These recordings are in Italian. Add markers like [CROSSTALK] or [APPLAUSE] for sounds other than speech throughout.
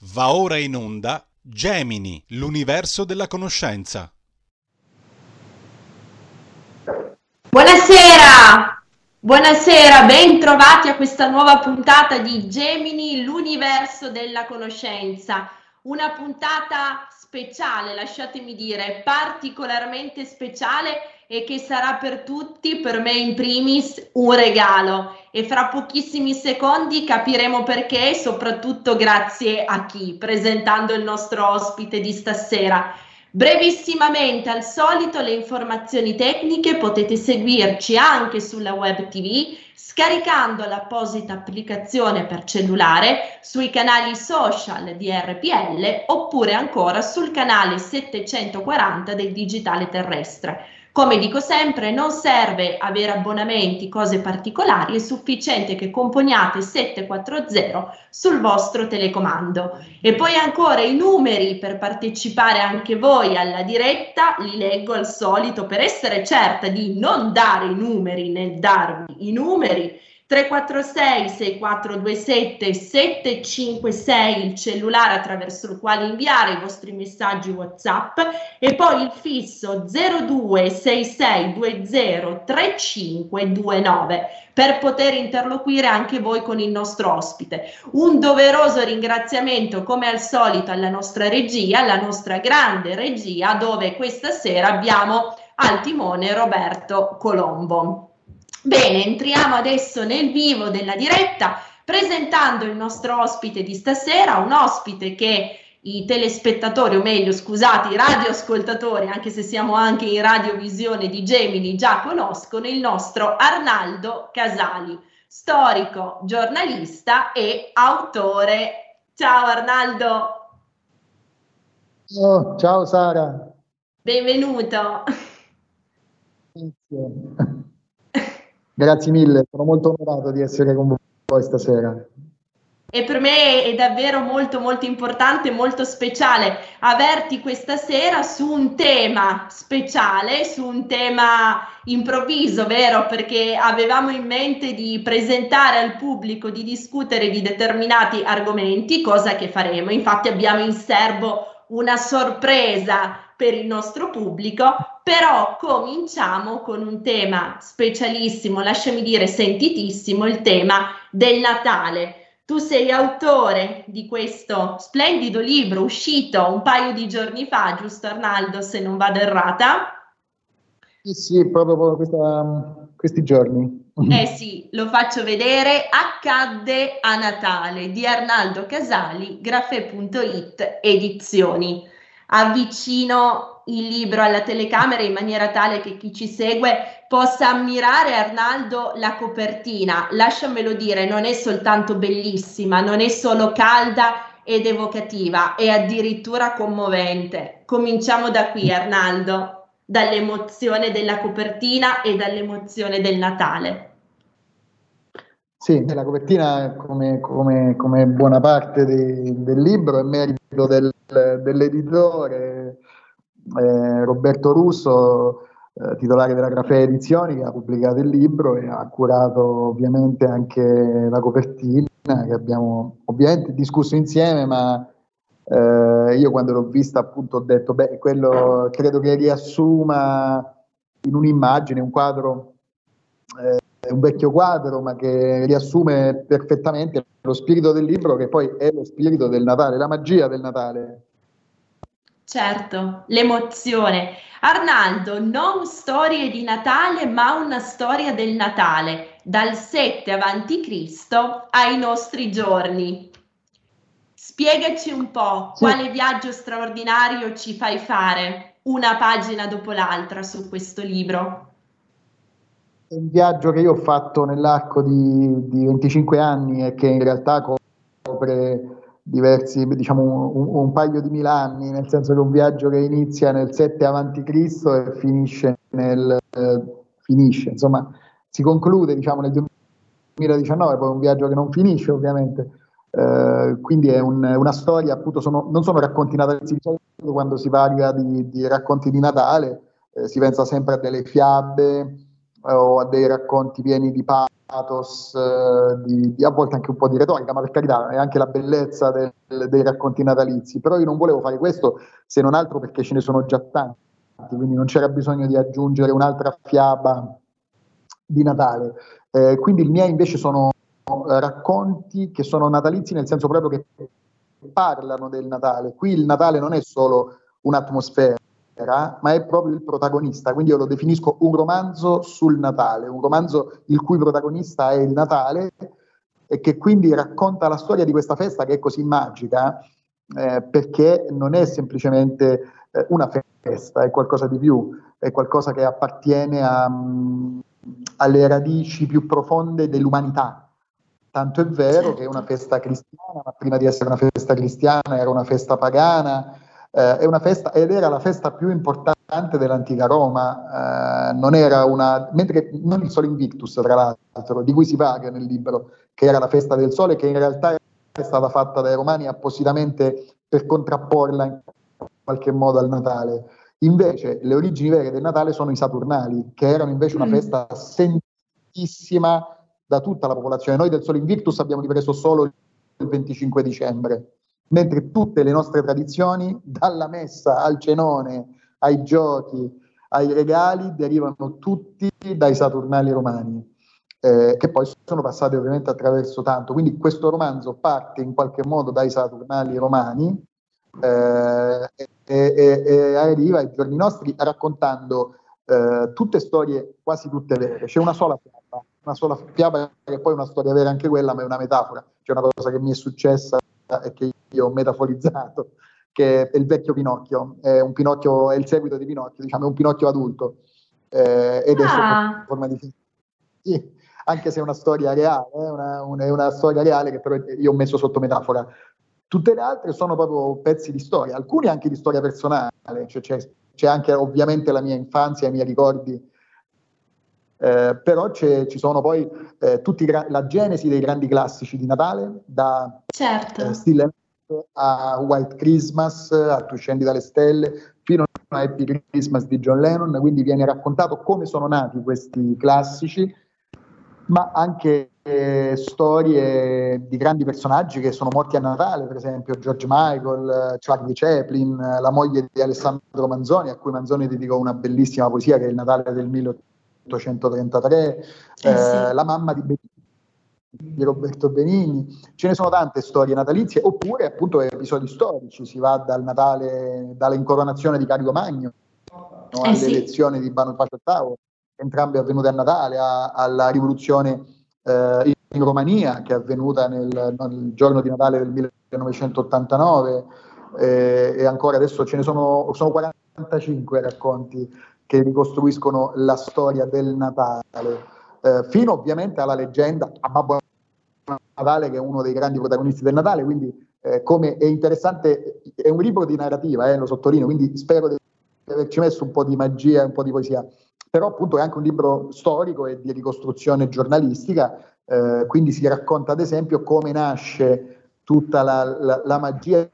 Va ora in onda Gemini, l'universo della conoscenza. Buonasera! Buonasera, ben trovati a questa nuova puntata di Gemini, l'universo della conoscenza. Una puntata speciale, lasciatemi dire, particolarmente speciale e che sarà per tutti, per me in primis, un regalo. E fra pochissimi secondi capiremo perché, soprattutto grazie a chi, presentando il nostro ospite di stasera. Brevissimamente, al solito, le informazioni tecniche potete seguirci anche sulla web TV scaricando l'apposita applicazione per cellulare sui canali social di RPL oppure ancora sul canale 740 del digitale terrestre. Come dico sempre, non serve avere abbonamenti, cose particolari, è sufficiente che componiate 740 sul vostro telecomando. E poi ancora i numeri per partecipare anche voi alla diretta, li leggo al solito per essere certa di non dare i numeri nel darvi i numeri 346 6427 756 il cellulare attraverso il quale inviare i vostri messaggi WhatsApp e poi il fisso 026620 3529 per poter interloquire anche voi con il nostro ospite. Un doveroso ringraziamento come al solito alla nostra regia, alla nostra grande regia dove questa sera abbiamo al timone Roberto Colombo. Bene, entriamo adesso nel vivo della diretta presentando il nostro ospite di stasera, un ospite che i telespettatori, o meglio, scusate, i radioascoltatori, anche se siamo anche in radiovisione di Gemini, già conoscono il nostro Arnaldo Casali, storico, giornalista e autore. Ciao Arnaldo. Oh, ciao Sara. Benvenuto. Grazie. Grazie mille, sono molto onorato di essere con voi stasera. E per me è davvero molto molto importante, molto speciale averti questa sera su un tema speciale, su un tema improvviso, vero? Perché avevamo in mente di presentare al pubblico, di discutere di determinati argomenti, cosa che faremo. Infatti abbiamo in serbo una sorpresa per il nostro pubblico, però cominciamo con un tema specialissimo, lasciami dire sentitissimo, il tema del Natale. Tu sei autore di questo splendido libro uscito un paio di giorni fa, giusto Arnaldo, se non vado errata? Sì, sì, proprio questa, questi giorni. Eh [LAUGHS] sì, lo faccio vedere. Accadde a Natale di Arnaldo Casali, grafe.it edizioni. Avvicino il libro alla telecamera in maniera tale che chi ci segue possa ammirare Arnaldo la copertina. Lasciamelo dire, non è soltanto bellissima, non è solo calda ed evocativa, è addirittura commovente. Cominciamo da qui, Arnaldo dall'emozione della copertina e dall'emozione del Natale. Sì, la copertina, come, come, come buona parte di, del libro, è merito del, dell'editore eh, Roberto Russo, eh, titolare della Grafea Edizioni, che ha pubblicato il libro e ha curato ovviamente anche la copertina, che abbiamo ovviamente discusso insieme, ma eh, io quando l'ho vista appunto ho detto, beh, quello credo che riassuma in un'immagine, un quadro, eh, un vecchio quadro, ma che riassume perfettamente lo spirito del libro, che poi è lo spirito del Natale, la magia del Natale. Certo, l'emozione. Arnaldo, non storie di Natale, ma una storia del Natale, dal 7 avanti Cristo ai nostri giorni. Spiegaci un po' sì. quale viaggio straordinario ci fai fare una pagina dopo l'altra su questo libro. È un viaggio che io ho fatto nell'arco di, di 25 anni e che in realtà copre diversi, diciamo un, un, paio di mila anni, nel senso che è un viaggio che inizia nel 7 avanti Cristo e finisce nel eh, finisce, insomma, si conclude diciamo nel 2019, poi è un viaggio che non finisce ovviamente eh, quindi è un, una storia, appunto, sono, non sono racconti natalizi, quando si parla di, di racconti di Natale eh, si pensa sempre a delle fiabe, o a dei racconti pieni di pathos, eh, di, di, a volte anche un po' di retorica, ma per carità è anche la bellezza del, dei racconti natalizi. Però io non volevo fare questo se non altro perché ce ne sono già tanti, quindi non c'era bisogno di aggiungere un'altra fiaba di Natale. Eh, quindi i miei invece sono racconti che sono natalizi nel senso proprio che parlano del Natale. Qui il Natale non è solo un'atmosfera, ma è proprio il protagonista, quindi io lo definisco un romanzo sul Natale, un romanzo il cui protagonista è il Natale e che quindi racconta la storia di questa festa che è così magica, eh, perché non è semplicemente eh, una festa, è qualcosa di più, è qualcosa che appartiene a, um, alle radici più profonde dell'umanità. Tanto è vero che è una festa cristiana, ma prima di essere una festa cristiana era una festa pagana, eh, è una festa, ed era la festa più importante dell'antica Roma, eh, non era una, mentre non il Sole Invictus, tra l'altro, di cui si parla nel libro, che era la festa del Sole, che in realtà è stata fatta dai romani appositamente per contrapporla in qualche modo al Natale. Invece le origini vere del Natale sono i Saturnali, che erano invece una mm. festa sentissima da tutta la popolazione. Noi del Sole Invictus abbiamo ripreso solo il 25 dicembre mentre tutte le nostre tradizioni, dalla messa al cenone, ai giochi, ai regali, derivano tutti dai Saturnali romani, eh, che poi sono passati ovviamente attraverso tanto. Quindi questo romanzo parte in qualche modo dai Saturnali romani eh, e, e, e, arriva ai giorni nostri raccontando eh, tutte storie, quasi tutte vere. C'è una sola fiaba, una sola fiaba che è poi una storia vera anche quella, ma è una metafora. C'è una cosa che mi è successa e che io ho metaforizzato, che è il vecchio Pinocchio, è, un Pinocchio, è il seguito di Pinocchio, diciamo, è un Pinocchio adulto, eh, ed ah. è forma di sì, anche se è una storia reale, è una, una, è una storia reale che però io ho messo sotto metafora. Tutte le altre sono proprio pezzi di storia, alcuni anche di storia personale, cioè c'è, c'è anche ovviamente la mia infanzia, i miei ricordi eh, però ci sono poi eh, tutti gra- la genesi dei grandi classici di Natale, da certo. eh, Still a White Christmas, a Tu scendi dalle stelle, fino a Happy Christmas di John Lennon, quindi viene raccontato come sono nati questi classici, ma anche eh, storie di grandi personaggi che sono morti a Natale, per esempio George Michael, Charlie Chaplin, la moglie di Alessandro Manzoni, a cui Manzoni dedicò una bellissima poesia che è il Natale del 1800 1833, eh, eh, la mamma di, di, Roberto Benigni, ce ne sono tante storie natalizie, oppure appunto episodi storici, si va dal Natale, dall'incoronazione di Carico Magno no, eh, all'elezione sì. di Bonifacio VIII, entrambe avvenute a Natale, a, alla rivoluzione eh, in Romania che è avvenuta nel, nel, giorno di Natale del 1989 eh, e ancora adesso ce ne sono, sono 45 racconti che ricostruiscono la storia del Natale, eh, fino ovviamente alla leggenda a Babbo Natale che è uno dei grandi protagonisti del Natale, quindi eh, come è interessante, è un libro di narrativa, eh, lo sottolineo, quindi spero di averci messo un po' di magia e un po' di poesia, però appunto è anche un libro storico e di ricostruzione giornalistica, eh, quindi si racconta ad esempio come nasce tutta la, la, la magia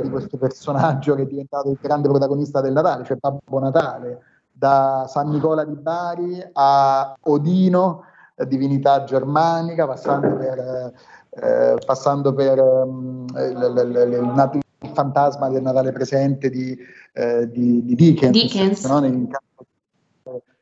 di questo personaggio che è diventato il grande protagonista del Natale, cioè Babbo Natale, da San Nicola di Bari a Odino, divinità germanica, passando per, eh, passando per um, il, il, il, il, fantasma del Natale presente di, eh, di, di Dickens. Dickens. No?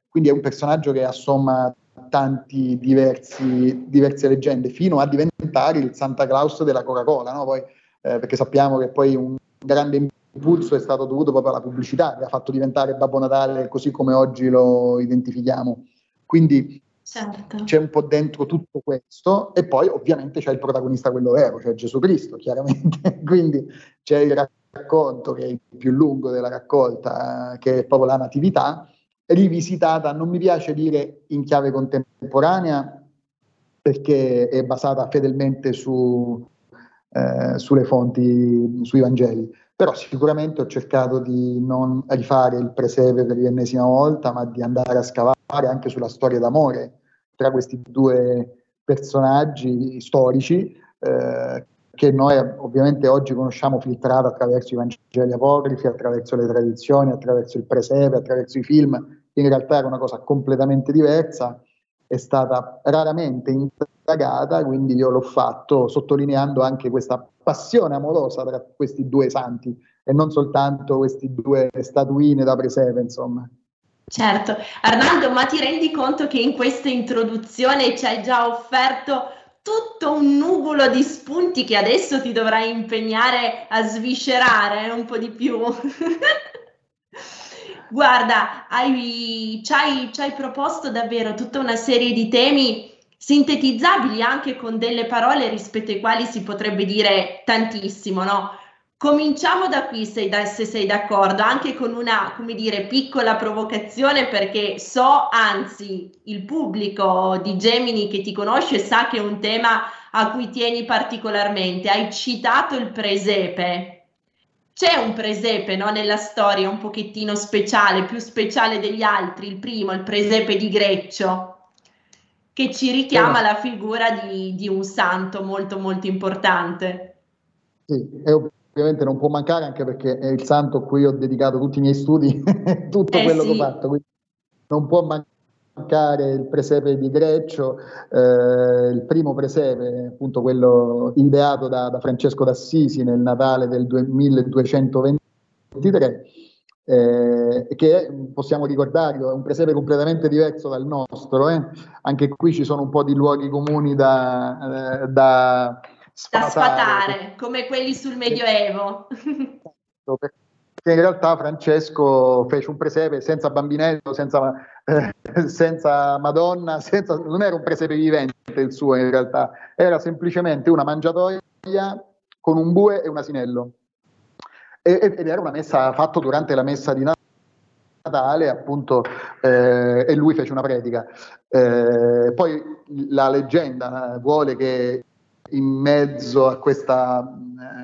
Quindi è un personaggio che assomma tanti diversi, diverse leggende, fino a diventare il Santa Claus della Coca-Cola, no? poi, eh, perché sappiamo che poi un grande impulso è stato dovuto proprio alla pubblicità che ha fatto diventare Babbo Natale così come oggi lo identifichiamo. Quindi certo. c'è un po' dentro tutto questo e poi ovviamente c'è il protagonista quello vero, cioè Gesù Cristo, [LAUGHS] chiaramente. Quindi c'è il racconto che è il più lungo della raccolta, che è proprio la natività, rivisitata, non mi piace dire in chiave contemporanea, perché è basata fedelmente su, eh, sulle fonti, sui Vangeli però sicuramente ho cercato di non rifare il presepe per l'ennesima volta, ma di andare a scavare anche sulla storia d'amore tra questi due personaggi storici eh, che noi ovviamente oggi conosciamo filtrata attraverso i Vangeli apocrifi, attraverso le tradizioni, attraverso il presepe, attraverso i film in realtà era una cosa completamente diversa, è stata raramente indagata, quindi io l'ho fatto sottolineando anche questa passione amorosa tra questi due santi e non soltanto queste due statuine da presepe, insomma. Certo, Arnaldo, ma ti rendi conto che in questa introduzione ci hai già offerto tutto un nuvolo di spunti che adesso ti dovrai impegnare a sviscerare un po' di più? [LAUGHS] Guarda, hai, ci, hai, ci hai proposto davvero tutta una serie di temi sintetizzabili anche con delle parole rispetto ai quali si potrebbe dire tantissimo, no? Cominciamo da qui se, se sei d'accordo, anche con una, come dire, piccola provocazione perché so, anzi, il pubblico di Gemini che ti conosce sa che è un tema a cui tieni particolarmente. Hai citato il presepe. C'è un presepe no, nella storia un pochettino speciale, più speciale degli altri, il primo, il presepe di Greccio, che ci richiama alla figura di, di un santo molto molto importante. Sì, è ovviamente non può mancare anche perché è il santo a cui ho dedicato tutti i miei studi, [LAUGHS] tutto eh quello sì. che ho fatto, quindi non può mancare il presepe di Greccio, eh, il primo presepe, appunto quello ideato da, da Francesco d'Assisi nel Natale del 1223. Eh, che possiamo ricordarlo, è un presepe completamente diverso dal nostro, eh? anche qui ci sono un po' di luoghi comuni da, eh, da sfatare, da sfatare, come quelli sul Medioevo. Perché in realtà Francesco fece un presepe senza bambinello, senza, eh, [LAUGHS] senza Madonna, senza, non era un presepe vivente il suo in realtà, era semplicemente una mangiatoia con un bue e un asinello. E, ed era una messa fatta durante la messa di Natale, appunto, eh, e lui fece una predica. Eh, poi la leggenda vuole che in mezzo a questa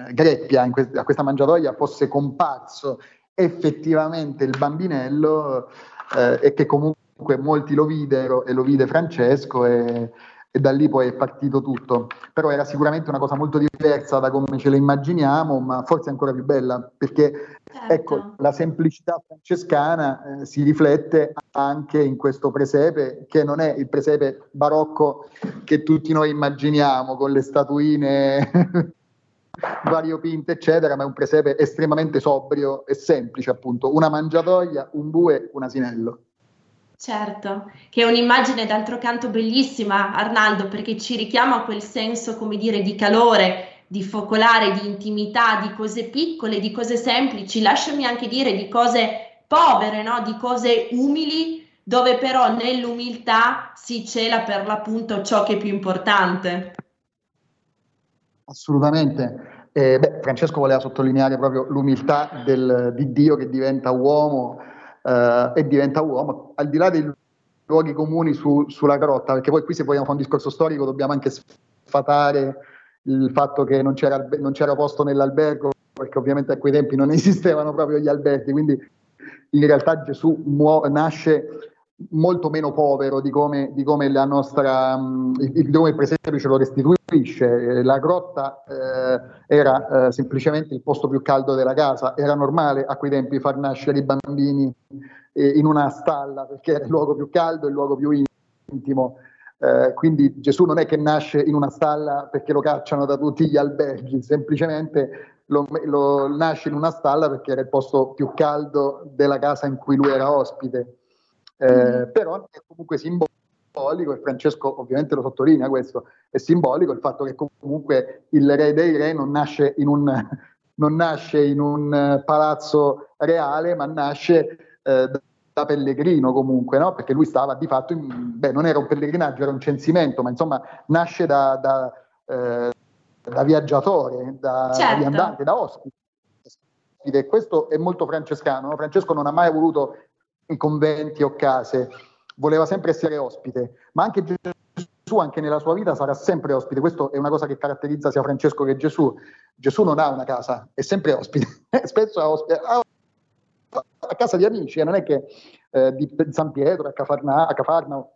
eh, greppia, que- a questa mangiatoia, fosse comparso effettivamente il bambinello eh, e che comunque molti lo videro e lo vide Francesco e, e da lì poi è partito tutto. Però era sicuramente una cosa molto diversa da come ce la immaginiamo, ma forse ancora più bella, perché certo. ecco, la semplicità francescana eh, si riflette anche in questo presepe, che non è il presepe barocco che tutti noi immaginiamo, con le statuine [LAUGHS] variopinte, eccetera, ma è un presepe estremamente sobrio e semplice, appunto, una mangiatoia, un bue, un asinello. Certo, che è un'immagine d'altro canto bellissima, Arnaldo, perché ci richiama a quel senso, come dire, di calore, di focolare, di intimità, di cose piccole, di cose semplici, lasciami anche dire di cose povere, no? di cose umili, dove però nell'umiltà si cela per l'appunto ciò che è più importante. Assolutamente. Eh, beh, Francesco voleva sottolineare proprio l'umiltà del, di Dio che diventa uomo eh, e diventa uomo, al di là dei luoghi comuni su, sulla grotta, perché poi qui se vogliamo fare un discorso storico dobbiamo anche sfatare il fatto che non c'era, non c'era posto nell'albergo, perché ovviamente a quei tempi non [LAUGHS] esistevano proprio gli alberghi, quindi in realtà Gesù muo- nasce molto meno povero di come, di come la nostra, um, di come il presepe ce lo restituisce. La grotta eh, era eh, semplicemente il posto più caldo della casa, era normale a quei tempi far nascere i bambini eh, in una stalla perché era il luogo più caldo, il luogo più intimo. Eh, quindi Gesù non è che nasce in una stalla perché lo cacciano da tutti gli alberghi, semplicemente lo, lo nasce in una stalla perché era il posto più caldo della casa in cui lui era ospite. Eh, mm. però è comunque simbolico, e Francesco ovviamente lo sottolinea questo, è simbolico il fatto che comunque il re dei re non nasce in un, [LAUGHS] non nasce in un palazzo reale, ma nasce eh, da pellegrino comunque, no? perché lui stava di fatto, in, beh non era un pellegrinaggio, era un censimento, ma insomma nasce da, da, eh, da viaggiatore, da, certo. da viandante, da ospite. E questo è molto francescano. No? Francesco non ha mai voluto conventi o case, voleva sempre essere ospite, ma anche Gesù, anche nella sua vita, sarà sempre ospite. Questo è una cosa che caratterizza sia Francesco che Gesù. Gesù non ha una casa, è sempre ospite, [LAUGHS] spesso è ospite. a casa di amici, non è che eh, di San Pietro, a, Cafarna, a Cafarnao.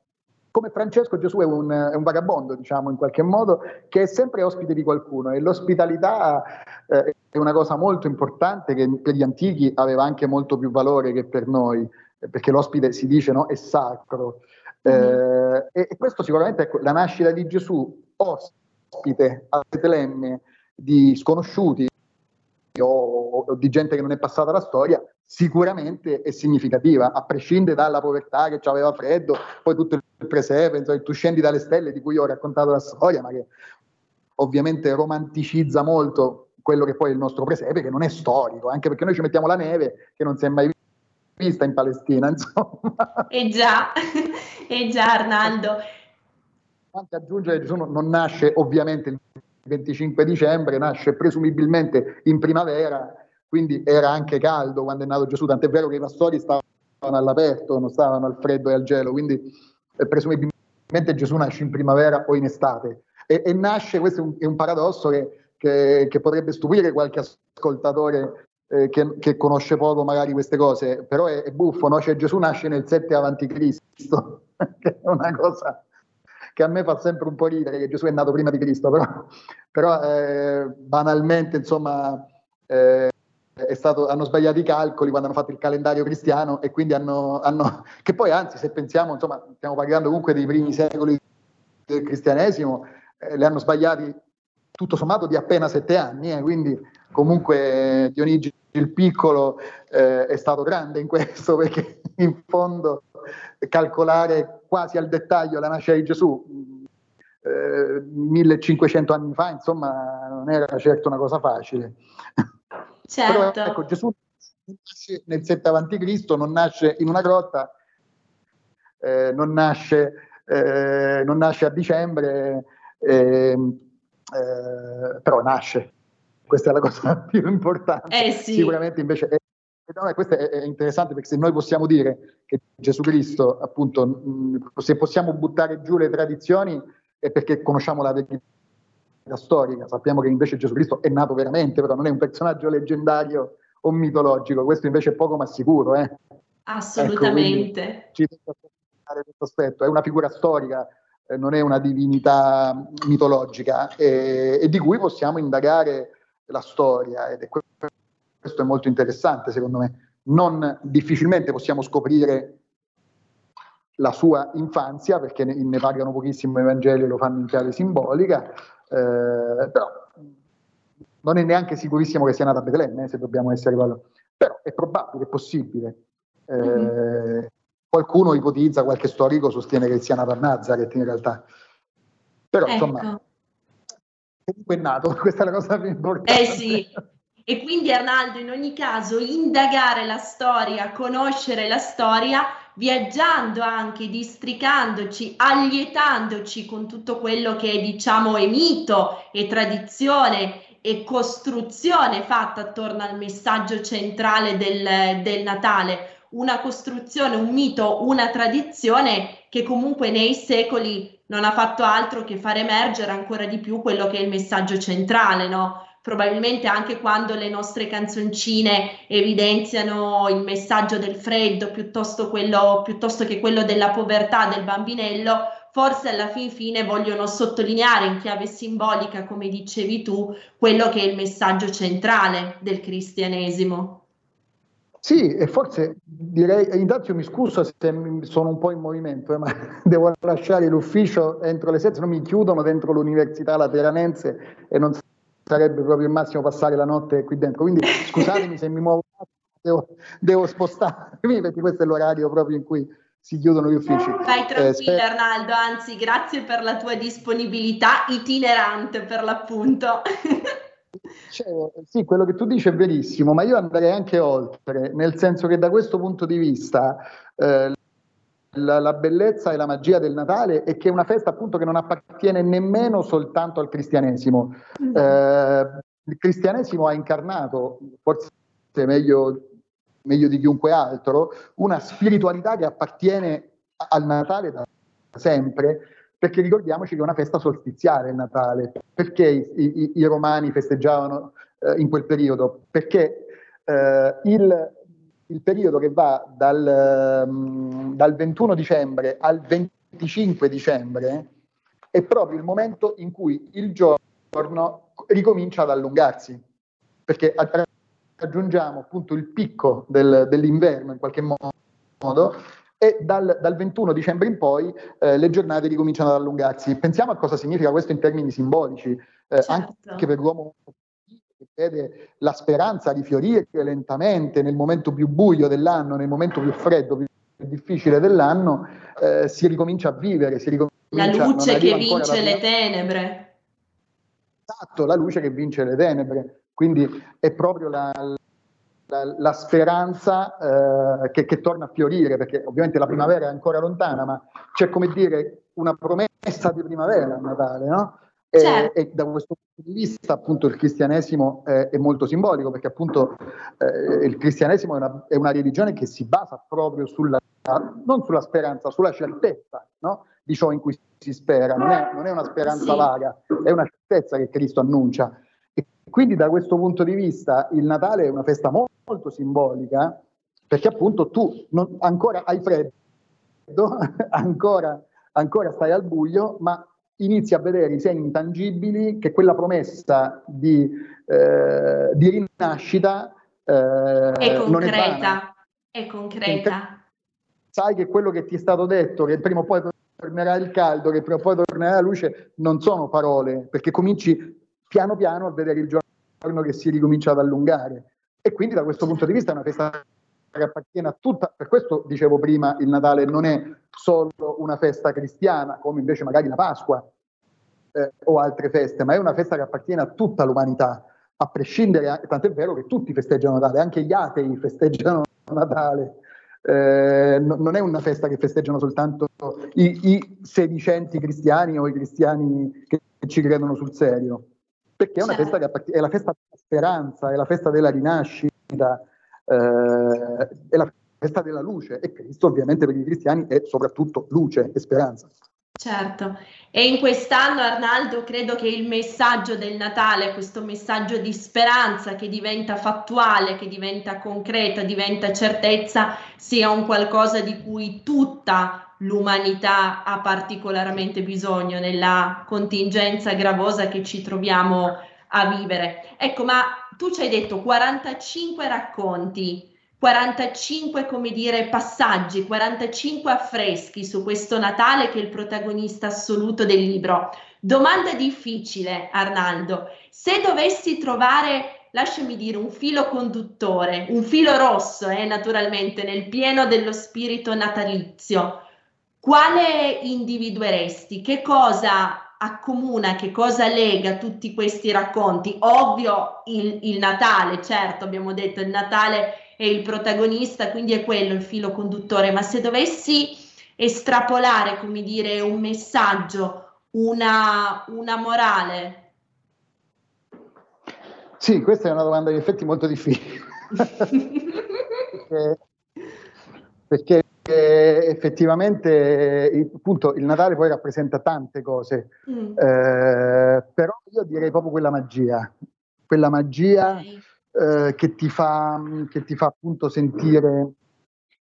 Come Francesco, Gesù è un, è un, vagabondo, diciamo, in qualche modo, che è sempre ospite di qualcuno e l'ospitalità eh, è una cosa molto importante che per gli antichi aveva anche molto più valore che per noi perché l'ospite si dice no, è sacro. Mm-hmm. Eh, e, questo sicuramente, ecco, la nascita di Gesù ospite a Betlemme di sconosciuti o, o, di gente che non è passata la storia, sicuramente è significativa, a prescindere dalla povertà che aveva freddo, poi tutto il presepe, insomma, tu scendi dalle stelle di cui ho raccontato la storia, ma che ovviamente romanticizza molto quello che poi è il nostro presepe, che non è storico, anche perché noi ci mettiamo la neve che non si è mai vista in Palestina, [LAUGHS] insomma. E già, [LAUGHS] e già Arnaldo. Anche aggiungere Gesù non nasce ovviamente il 25 dicembre, nasce presumibilmente in primavera, quindi era anche caldo quando è nato Gesù, tant'è vero che i pastori stavano all'aperto, non stavano al freddo e al gelo, quindi eh, presumibilmente Gesù nasce in primavera o in estate. E, e nasce, questo è un, è un paradosso che, che, che, potrebbe stupire qualche ascoltatore eh, che, che, conosce poco magari queste cose, però è, è buffo, no? cioè, Gesù nasce nel 7 avanti Cristo, [LAUGHS] che è una cosa che a me fa sempre un po' ridere, che Gesù è nato prima di Cristo, però, però eh, banalmente, insomma, eh, stato, hanno sbagliato i calcoli quando hanno fatto il calendario cristiano e quindi hanno, hanno, [LAUGHS] che poi anzi se pensiamo, insomma, stiamo parlando comunque dei primi secoli del cristianesimo, eh, li hanno sbagliati tutto sommato di appena sette anni, eh, quindi comunque Dionigi il piccolo eh, è stato grande in questo [LAUGHS] perché in fondo calcolare quasi al dettaglio la nascita di Gesù eh, 1500 anni fa, insomma, non era certo una cosa facile. Certo. Però ecco, Gesù nasce nel 7 a.C., non nasce in una grotta, eh, non, nasce, eh, non, nasce, a dicembre, ehm, eh, però nasce. Questa è la cosa [LAUGHS] più importante. Eh sì. Sicuramente invece è No, questo è, è, interessante perché se noi possiamo dire che Gesù Cristo, appunto, mh, se possiamo buttare giù le tradizioni è perché conosciamo la verità storica, sappiamo che invece Gesù Cristo è nato veramente, però non è un personaggio leggendario o mitologico, questo invece è poco ma sicuro. Eh? Assolutamente. Ecco, ci questo aspetto, è una figura storica, eh, non è una divinità mitologica eh, e di cui possiamo indagare la storia ed è questo è molto interessante secondo me. Non difficilmente possiamo scoprire la sua infanzia, perché ne, ne parlano pochissimo i Vangeli e lo fanno in chiave simbolica, eh, però non è neanche sicurissimo che sia nata a Betlemme, eh, se dobbiamo essere quello. Però è probabile, è possibile. Eh, mm-hmm. Qualcuno ipotizza, qualche storico sostiene che sia nata a Nazareth in realtà. Però ecco. insomma, comunque è nato, [LAUGHS] questa è la cosa più importante. Eh sì, e quindi Arnaldo, in ogni caso, indagare la storia, conoscere la storia, viaggiando anche, districandoci, allietandoci con tutto quello che diciamo è mito e tradizione e costruzione fatta attorno al messaggio centrale del, del Natale, una costruzione, un mito, una tradizione che comunque nei secoli non ha fatto altro che far emergere ancora di più quello che è il messaggio centrale, no? probabilmente anche quando le nostre canzoncine evidenziano il messaggio del freddo piuttosto, quello, piuttosto che quello della povertà del bambinello, forse alla fin fine vogliono sottolineare in chiave simbolica, come dicevi tu, quello che è il messaggio centrale del cristianesimo. Sì, e forse direi, intanto mi scuso se sono un po' in movimento, eh, ma [LAUGHS] devo lasciare l'ufficio entro le 7, se no mi chiudono dentro l'Università Lateranense e non sarebbe proprio il massimo passare la notte qui dentro. Quindi scusatemi se mi muovo, devo, devo spostarmi [LAUGHS] perché questo è l'orario proprio in cui si chiudono gli uffici. Vai tranquillo eh, Arnaldo, anzi grazie per la tua disponibilità itinerante per l'appunto. [LAUGHS] Cioè, sì, quello che tu dici è verissimo, ma io andrei anche oltre, nel senso che da questo punto di vista eh, la, la, bellezza e la magia del Natale è che è una festa appunto che non appartiene nemmeno soltanto al cristianesimo. Eh, il cristianesimo ha incarnato, forse meglio, meglio di chiunque altro, una spiritualità che appartiene al Natale da sempre, perché ricordiamoci che è una festa solstiziale il Natale, perché i, i, i romani festeggiavano eh, in quel periodo? Perché eh, il, il periodo che va dal, um, dal 21 dicembre al 25 dicembre è proprio il momento in cui il giorno ricomincia ad allungarsi, perché raggiungiamo appunto il picco del, dell'inverno in qualche modo modo, e dal, dal 21 dicembre in poi eh, le giornate ricominciano ad allungarsi. Pensiamo a cosa significa questo in termini simbolici, eh, certo. anche per l'uomo che vede la speranza rifiorire lentamente nel momento più buio dell'anno, nel momento più freddo, più difficile dell'anno, eh, si ricomincia a vivere, si ricomincia, la luce che vince le tenebre. Esatto, la luce che vince le tenebre. Quindi è proprio la, la, la speranza eh, che, che, torna a fiorire, perché ovviamente la primavera è ancora lontana, ma c'è come dire una promessa di primavera a Natale, no? E, certo. e, da questo punto di vista appunto il cristianesimo è, è molto simbolico perché appunto eh, il cristianesimo è una, è una, religione che si basa proprio sulla, non sulla speranza, sulla certezza no? di ciò in cui si spera, non è, non è una speranza sì. vaga, è una certezza che Cristo annuncia. E quindi da questo punto di vista il Natale è una festa molto, molto simbolica perché appunto tu non, ancora hai freddo, [LAUGHS] ancora, ancora stai al buio, ma inizi a vedere i segni intangibili che quella promessa di, eh, di rinascita eh, è concreta, è, è concreta. Sai che quello che ti è stato detto, che prima o poi tornerà il caldo, che prima o poi tornerà la luce, non sono parole, perché cominci piano piano a vedere il giorno che si ricomincia ad allungare. E quindi da questo punto di vista è una festa che appartiene a tutta, per questo dicevo prima, il Natale non è solo una festa cristiana, come invece magari la Pasqua eh, o altre feste, ma è una festa che appartiene a tutta l'umanità, a prescindere, tant'è vero che tutti festeggiano Natale, anche gli atei festeggiano [LAUGHS] Natale. Eh, no, non è una festa che festeggiano soltanto i, i, sedicenti cristiani o i cristiani che ci credono sul serio, perché è una certo. festa che appartiene, è la festa speranza, è la festa della rinascita, eh, è la festa della luce e Cristo ovviamente per i cristiani è soprattutto luce e speranza. Certo, e in quest'anno Arnaldo credo che il messaggio del Natale, questo messaggio di speranza che diventa fattuale, che diventa concreta, diventa certezza, sia un qualcosa di cui tutta l'umanità ha particolarmente bisogno nella contingenza gravosa che ci troviamo a vivere. Ecco, ma tu ci hai detto 45 racconti 45, come dire, passaggi, 45 affreschi su questo Natale che è il protagonista assoluto del libro. Domanda difficile, Arnaldo. Se dovessi trovare, lasciami dire, un filo conduttore, un filo rosso, eh, naturalmente, nel pieno dello spirito natalizio, quale individueresti? Che cosa accomuna, che cosa lega tutti questi racconti? Ovvio il, il Natale, certo, abbiamo detto il Natale è il protagonista, quindi è quello il filo conduttore, ma se dovessi estrapolare, come dire, un messaggio, una, una morale? Sì, questa è una domanda in effetti molto difficile. [LAUGHS] perché, perché effettivamente appunto, il Natale poi rappresenta tante cose, mm. eh, però io direi proprio quella magia, quella magia okay eh, che, ti fa, che ti fa appunto sentire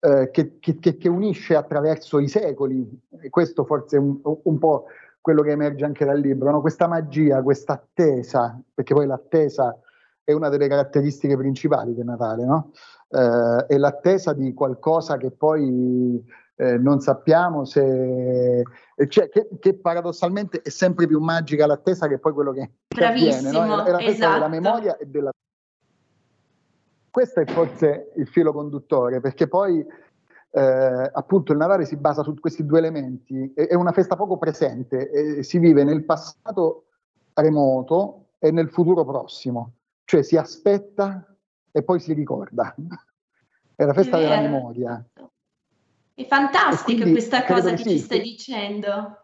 eh, che, che, che, unisce attraverso i secoli, e questo forse è un, un po' quello che emerge anche dal libro, no? questa magia, questa attesa, perché poi l'attesa è una delle caratteristiche principali del Natale, no? Eh, è l'attesa di qualcosa che poi eh, non sappiamo se... Cioè, che, che, paradossalmente è sempre più magica l'attesa che poi quello che, che avviene, no? è, la esatto. della memoria e della questo è forse il filo conduttore, perché poi eh, appunto il Natale si basa su questi due elementi, è, è una festa poco presente, si vive nel passato remoto e nel futuro prossimo, cioè si aspetta e poi si ricorda. [LAUGHS] È la festa è della memoria. È fantastica questa cosa che sì, ci stai dicendo.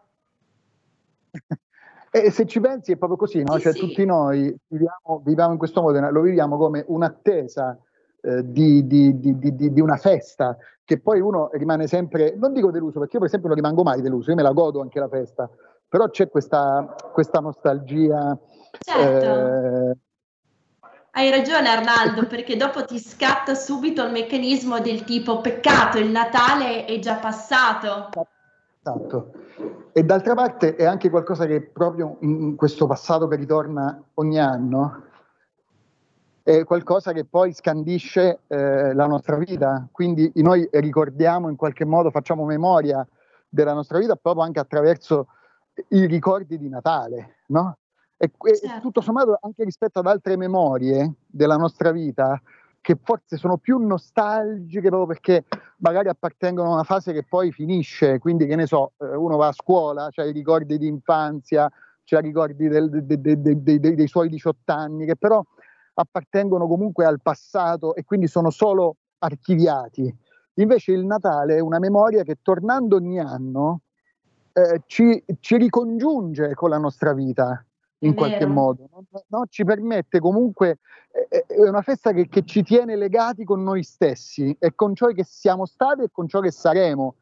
[LAUGHS] E se ci pensi è proprio così, no? Sì, cioè, sì. tutti noi viviamo, viviamo, in questo modo, lo viviamo come un'attesa eh, di, di, di, di, una festa, che poi uno rimane sempre, non dico deluso, perché io per esempio non rimango mai deluso, io me la godo anche la festa, però c'è questa, questa nostalgia. Certo. Eh, hai ragione Arnaldo, perché dopo ti scatta subito il meccanismo del tipo peccato, il Natale è già passato. Esatto. E d'altra parte è anche qualcosa che proprio in questo passato che ritorna ogni anno, è qualcosa che poi scandisce eh, la nostra vita, quindi noi ricordiamo in qualche modo, facciamo memoria della nostra vita proprio anche attraverso i ricordi di Natale, no? E, certo. e tutto sommato anche rispetto ad altre memorie della nostra vita, che forse sono più nostalgiche proprio perché magari appartengono a una fase che poi finisce, quindi che ne so, eh, uno va a scuola, c'ha i ricordi di infanzia, c'ha i ricordi del, de, de, de, dei suoi 18 anni, che però appartengono comunque al passato e quindi sono solo archiviati. Invece il Natale è una memoria che tornando ogni anno eh, ci, ci, ricongiunge con la nostra vita in qualche modo, no? No? ci permette comunque, eh, è una festa che, che, ci tiene legati con noi stessi e con ciò che siamo stati e con ciò che saremo.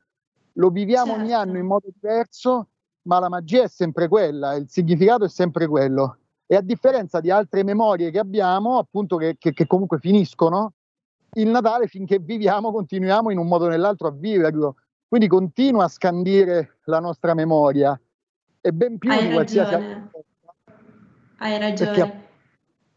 Lo viviamo certo. ogni anno in modo diverso, ma la magia è sempre quella, il significato è sempre quello. E a differenza di altre memorie che abbiamo, appunto, che, che, che comunque finiscono, il Natale finché viviamo continuiamo in un modo o nell'altro a viverlo. Quindi continua a scandire la nostra memoria. E ben più Hai di qualsiasi ragione. Hai ragione. Perché,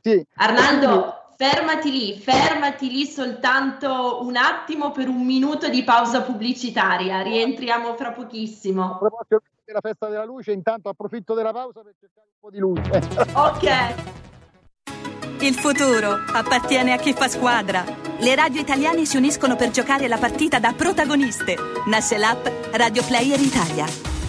sì, Arnaldo, fermati lì, fermati lì soltanto un attimo per un minuto di pausa pubblicitaria. Rientriamo fra pochissimo. A proposito della festa della luce, intanto approfitto della pausa per cercare un po' di luce. [LAUGHS] ok. Il futuro appartiene a chi fa squadra. Le radio italiane si uniscono per giocare la partita da protagoniste. Nasce l'app Radio Player Italia.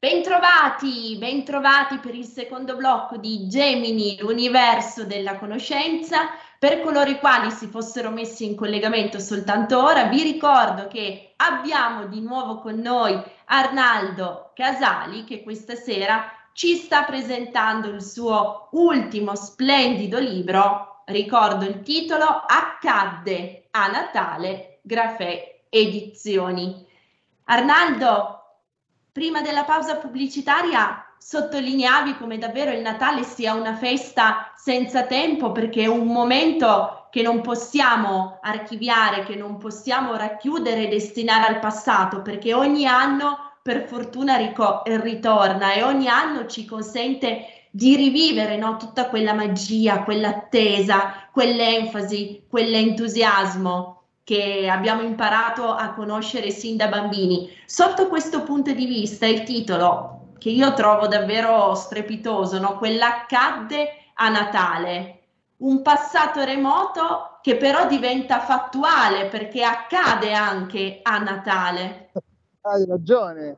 Bentrovati, bentrovati per il secondo blocco di Gemini, l'universo della conoscenza. Per coloro i quali si fossero messi in collegamento soltanto ora, vi ricordo che abbiamo di nuovo con noi Arnaldo Casali che questa sera ci sta presentando il suo ultimo splendido libro. Ricordo il titolo Accadde a Natale, Grafè Edizioni. Arnaldo, prima della pausa pubblicitaria sottolineavi come davvero il Natale sia una festa senza tempo perché è un momento che non possiamo archiviare, che non possiamo racchiudere e destinare al passato perché ogni anno per fortuna rico- ritorna e ogni anno ci consente di rivivere no, tutta quella magia, quell'attesa, quell'enfasi, quell'entusiasmo che abbiamo imparato a conoscere sin da bambini. Sotto questo punto di vista, il titolo che io trovo davvero strepitoso, no? quell'accadde a Natale, un passato remoto che però diventa fattuale perché accade anche a Natale. Hai ragione,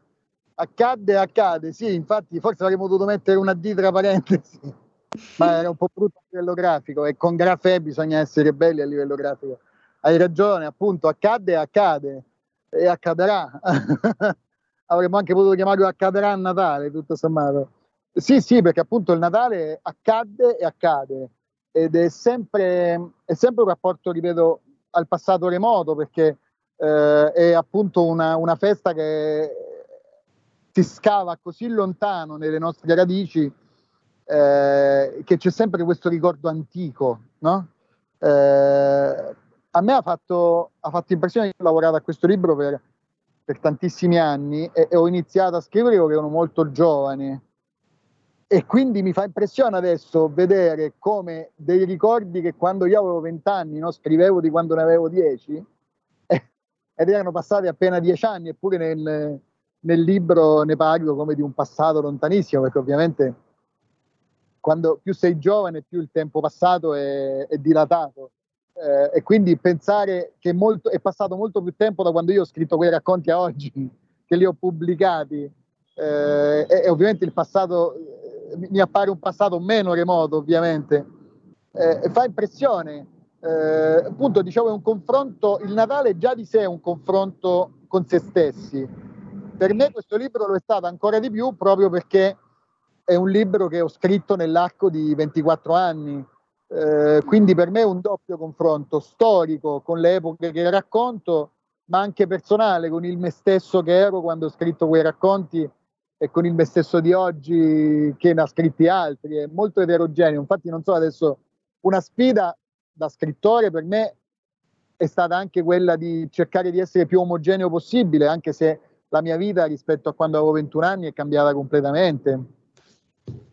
accadde, accade, sì, infatti forse avremmo dovuto mettere una D tra parentesi, [LAUGHS] ma era un po' brutto a livello grafico e con Grafè bisogna essere belli a livello grafico hai ragione, appunto, accadde e accade e accadrà. [LAUGHS] Avremmo anche potuto chiamarlo accadrà a Natale, tutto sommato. Sì, sì, perché appunto il Natale accadde e accade ed è sempre, è sempre un rapporto, ripeto, al passato remoto perché eh, è appunto una, una, festa che si scava così lontano nelle nostre radici eh, che c'è sempre questo ricordo antico, no? Eh, a me ha fatto, ha fatto impressione, io ho lavorato a questo libro per, per tantissimi anni e, e, ho iniziato a scrivere quando ero molto giovane e quindi mi fa impressione adesso vedere come dei ricordi che quando io avevo vent'anni no, scrivevo di quando ne avevo dieci eh, ed erano passati appena dieci anni, eppure nel, nel libro ne parlo come di un passato lontanissimo, perché ovviamente quando più sei giovane più il tempo passato è, è dilatato. Eh, e quindi pensare che molto, è passato molto più tempo da quando io ho scritto quei racconti a oggi, [LAUGHS] che li ho pubblicati, eh, e, e, ovviamente il passato mi appare un passato meno remoto, ovviamente. Eh, fa impressione. Eh, appunto, diciamo, è un confronto. Il Natale già di sé è un confronto con se stessi. Per me questo libro lo è stato ancora di più proprio perché è un libro che ho scritto nell'arco di 24 anni. Eh, quindi per me è un doppio confronto storico con le epoche che racconto, ma anche personale con il me stesso che ero quando ho scritto quei racconti e con il me stesso di oggi che ne ha scritti altri, è molto eterogeneo. Infatti, non so adesso, una sfida da scrittore per me è stata anche quella di cercare di essere più omogeneo possibile, anche se la mia vita rispetto a quando avevo 21 anni è cambiata completamente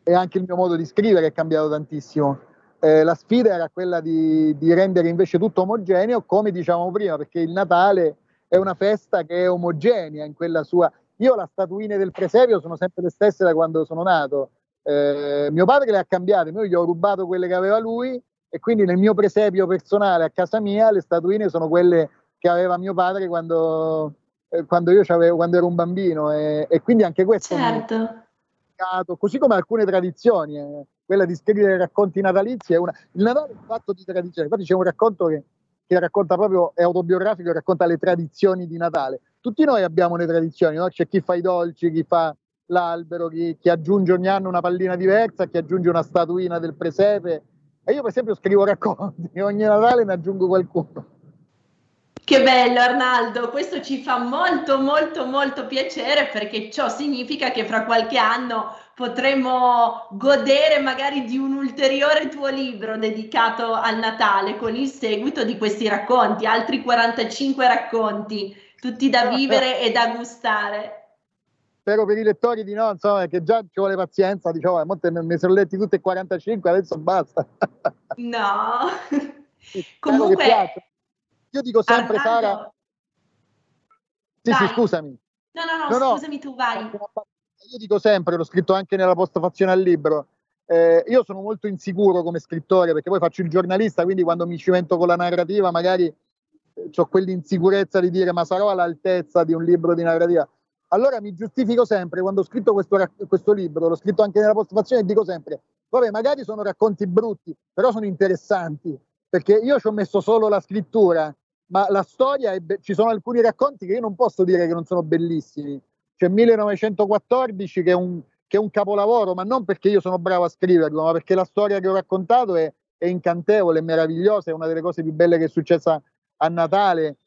e anche il mio modo di scrivere è cambiato tantissimo. Eh, la sfida era quella di, di rendere invece tutto omogeneo, come dicevamo prima, perché il Natale è una festa che è omogenea in quella sua io la statuine del presepio sono sempre le stesse da quando sono nato. Eh, mio padre le ha cambiate, io gli ho rubato quelle che aveva lui e quindi nel mio presepio personale a casa mia le statuine sono quelle che aveva mio padre quando, eh, quando io quando ero un bambino e, e quindi anche questo certo. così come alcune tradizioni eh, quella di scrivere racconti natalizi è una il Natale è un fatto di tradizione infatti c'è un racconto che, che racconta proprio è autobiografico racconta le tradizioni di Natale tutti noi abbiamo le tradizioni, no? c'è chi fa i dolci, chi fa l'albero, chi, chi, aggiunge ogni anno una pallina diversa, chi aggiunge una statuina del presepe. E io per esempio scrivo racconti, [LAUGHS] ogni Natale ne aggiungo qualcuno. Che bello Arnaldo, questo ci fa molto molto molto piacere perché ciò significa che fra qualche anno potremo godere magari di un ulteriore tuo libro dedicato al Natale con il seguito di questi racconti, altri 45 racconti tutti da vivere e da gustare. Spero per i lettori di no, insomma, che già ci vuole pazienza, diciamo, ne, ne sono letti tutti e 45, adesso basta. [LAUGHS] No. Comunque, io dico sempre, Arnaldo, Sara... Sì, sì, scusami. No, no, no, no scusami no. tu, vai. Io dico sempre, l'ho scritto anche nella postfazione al libro, eh, io sono molto insicuro come scrittore perché poi faccio il giornalista, quindi quando mi cimento con la narrativa magari ho quell'insicurezza di dire ma sarò all'altezza di un libro di narrativa. Allora mi giustifico sempre quando ho scritto questo, questo libro, l'ho scritto anche nella postfazione e dico sempre, vabbè magari sono racconti brutti, però sono interessanti, perché io ci ho messo solo la scrittura, ma la storia, be- ci sono alcuni racconti che io non posso dire che non sono bellissimi. C'è 1914 che è un, che è un capolavoro, ma non perché io sono bravo a scriverlo, ma perché la storia che ho raccontato è, è incantevole, è meravigliosa, è una delle cose più belle che è successa a Natale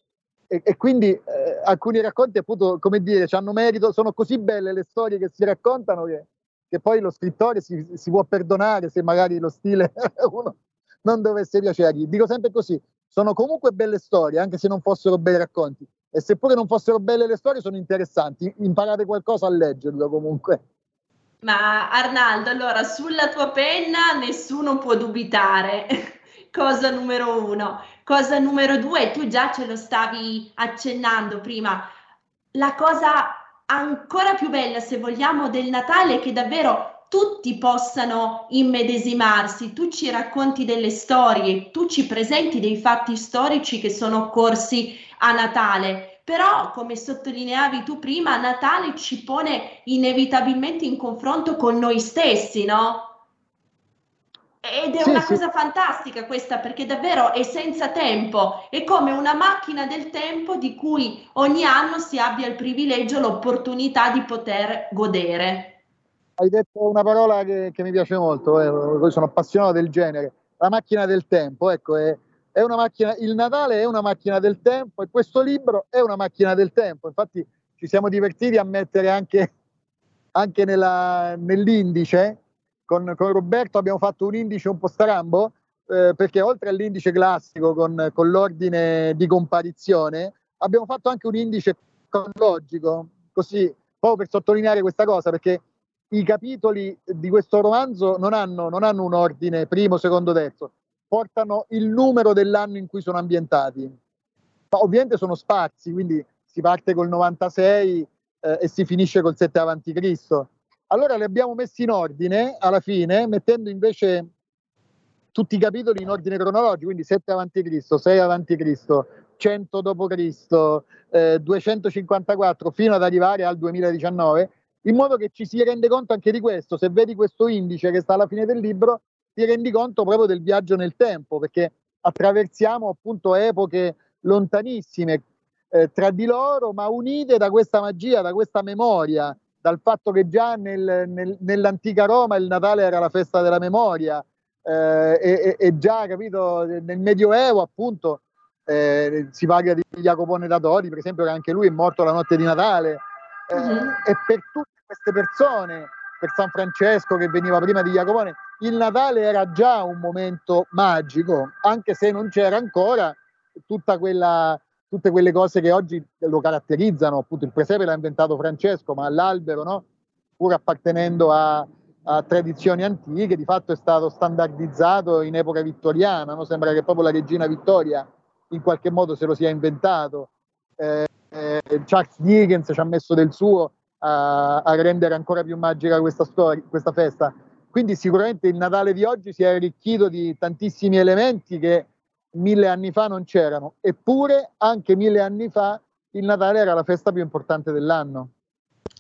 e, e quindi eh, alcuni racconti appunto come dire hanno merito, sono così belle le storie che si raccontano che, che poi lo scrittore si, si, può perdonare se magari lo stile [LAUGHS] uno non dovesse piacergli. Dico sempre così, sono comunque belle storie anche se non fossero bei racconti e seppure non fossero belle le storie sono interessanti, imparate qualcosa a leggerlo comunque. Ma Arnaldo, allora sulla tua penna nessuno può dubitare. [LAUGHS] Cosa numero uno. Cosa numero due, tu già ce lo stavi accennando prima, la cosa ancora più bella, se vogliamo, del Natale è che davvero tutti possano immedesimarsi, tu ci racconti delle storie, tu ci presenti dei fatti storici che sono occorsi a Natale, però come sottolineavi tu prima, Natale ci pone inevitabilmente in confronto con noi stessi, no? Ed è sì, una sì. cosa fantastica questa perché davvero è senza tempo, è come una macchina del tempo di cui ogni anno si abbia il privilegio, l'opportunità di poter godere. Hai detto una parola che, che mi piace molto, eh, sono appassionato del genere, la macchina del tempo, ecco, è, è una macchina, il Natale è una macchina del tempo e questo libro è una macchina del tempo, infatti ci siamo divertiti a mettere anche, anche nella, nell'indice. Con, con Roberto abbiamo fatto un indice un po' strambo, eh, perché oltre all'indice classico con, con, l'ordine di comparizione, abbiamo fatto anche un indice cronologico, così proprio per sottolineare questa cosa, perché i capitoli di questo romanzo non hanno, non hanno un ordine primo, secondo, terzo, portano il numero dell'anno in cui sono ambientati. Ma ovviamente sono sparsi, quindi si parte col 96 eh, e si finisce col 7 avanti Cristo. Allora li abbiamo messi in ordine alla fine, mettendo invece tutti i capitoli in ordine cronologico, quindi 7 avanti Cristo, 6 avanti Cristo, 100 d.C., eh, 254 fino ad arrivare al 2019, in modo che ci si rende conto anche di questo. Se vedi questo indice che sta alla fine del libro, ti rendi conto proprio del viaggio nel tempo, perché attraversiamo appunto epoche lontanissime eh, tra di loro, ma unite da questa magia, da questa memoria, dal fatto che già nel, nel, nell'antica Roma il Natale era la festa della memoria eh, e, e, già capito nel Medioevo appunto eh, si parla di Jacopone da Dori, per esempio, che anche lui è morto la notte di Natale. Uh-huh. E per tutte queste persone, per San Francesco che veniva prima di Jacopone, il Natale era già un momento magico, anche se non c'era ancora quella, tutte quelle cose che oggi lo caratterizzano. Appunto, il presepe l'ha inventato Francesco, ma l'albero, no? pur appartenendo a, a tradizioni antiche, di fatto è stato standardizzato in epoca vittoriana. No? Sembra che proprio la regina Vittoria in qualche modo se lo sia inventato. Eh, eh, Charles Dickens ci ha messo del suo a, a rendere ancora più magica questa, storia, questa festa. Quindi sicuramente il Natale di oggi si è arricchito di tantissimi elementi che mille anni fa non c'erano, eppure anche mille anni fa il Natale era la festa più importante dell'anno.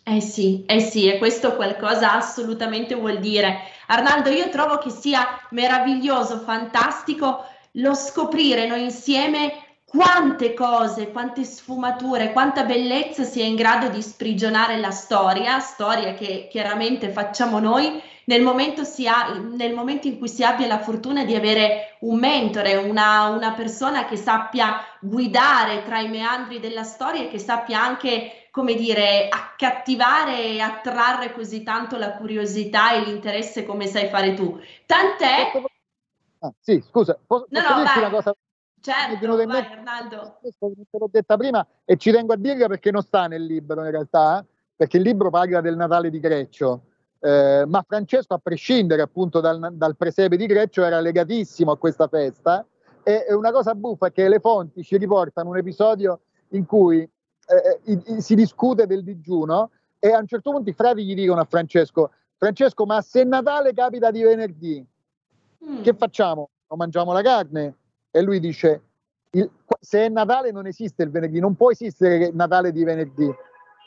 Eh sì, eh sì, e questo qualcosa assolutamente vuol dire. Arnaldo, io trovo che sia meraviglioso, fantastico lo scoprire noi insieme quante cose, quante sfumature, quanta bellezza sia in grado di sprigionare la storia, storia che chiaramente facciamo noi nel momento, ha, nel momento in cui si abbia la fortuna di avere un mentore, una, una persona che sappia guidare tra i meandri della storia e che sappia anche, come dire, accattivare e attrarre così tanto la curiosità e l'interesse come sai fare tu. Tant'è Ah, sì, scusa, posso, no, posso no, una cosa? Certo, vai, me, Arnaldo. Te l'ho detta prima e ci tengo a dirla perché non sta nel libro in realtà, perché il libro parla del Natale di Greccio, eh, ma Francesco, a prescindere appunto dal, dal, presepe di Greccio, era legatissimo a questa festa e, e una cosa buffa è che le fonti ci riportano un episodio in cui eh, i, i, si discute del digiuno e a un certo punto i frati gli dicono a Francesco, Francesco, ma se Natale capita di venerdì, Mm. Che facciamo? Non mangiamo la carne? E lui dice, il, se è Natale non esiste il venerdì, non può esistere Natale di venerdì.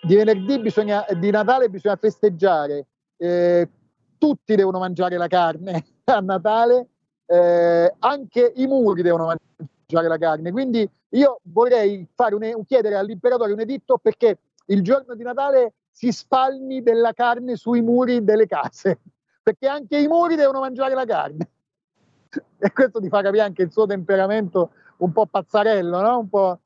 Di venerdì bisogna, di Natale bisogna festeggiare. Eh, tutti devono mangiare la carne [LAUGHS] a Natale, eh, anche i muri devono mangiare la carne. Quindi io vorrei un, chiedere all'imperatore un editto perché il giorno di Natale si spalmi della carne sui muri delle case, [LAUGHS] perché anche i muri devono mangiare la carne [LAUGHS] e questo ti fa capire anche il suo temperamento un po' pazzarello, no? Un po'...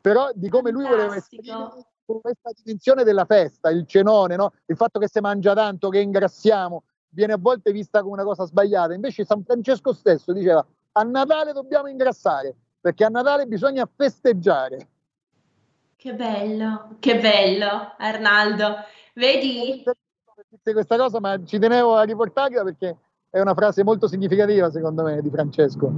però di come lui voleva esprimere questa dimensione della festa, il cenone, no? il fatto che si mangia tanto, che ingrassiamo, viene a volte vista come una cosa sbagliata. Invece San Francesco stesso diceva a Natale dobbiamo ingrassare, perché a Natale bisogna festeggiare. Che bello, che bello, Arnaldo. Vedi? Questa cosa, ma ci tenevo a riportarla perché è una frase molto significativa, secondo me, di Francesco.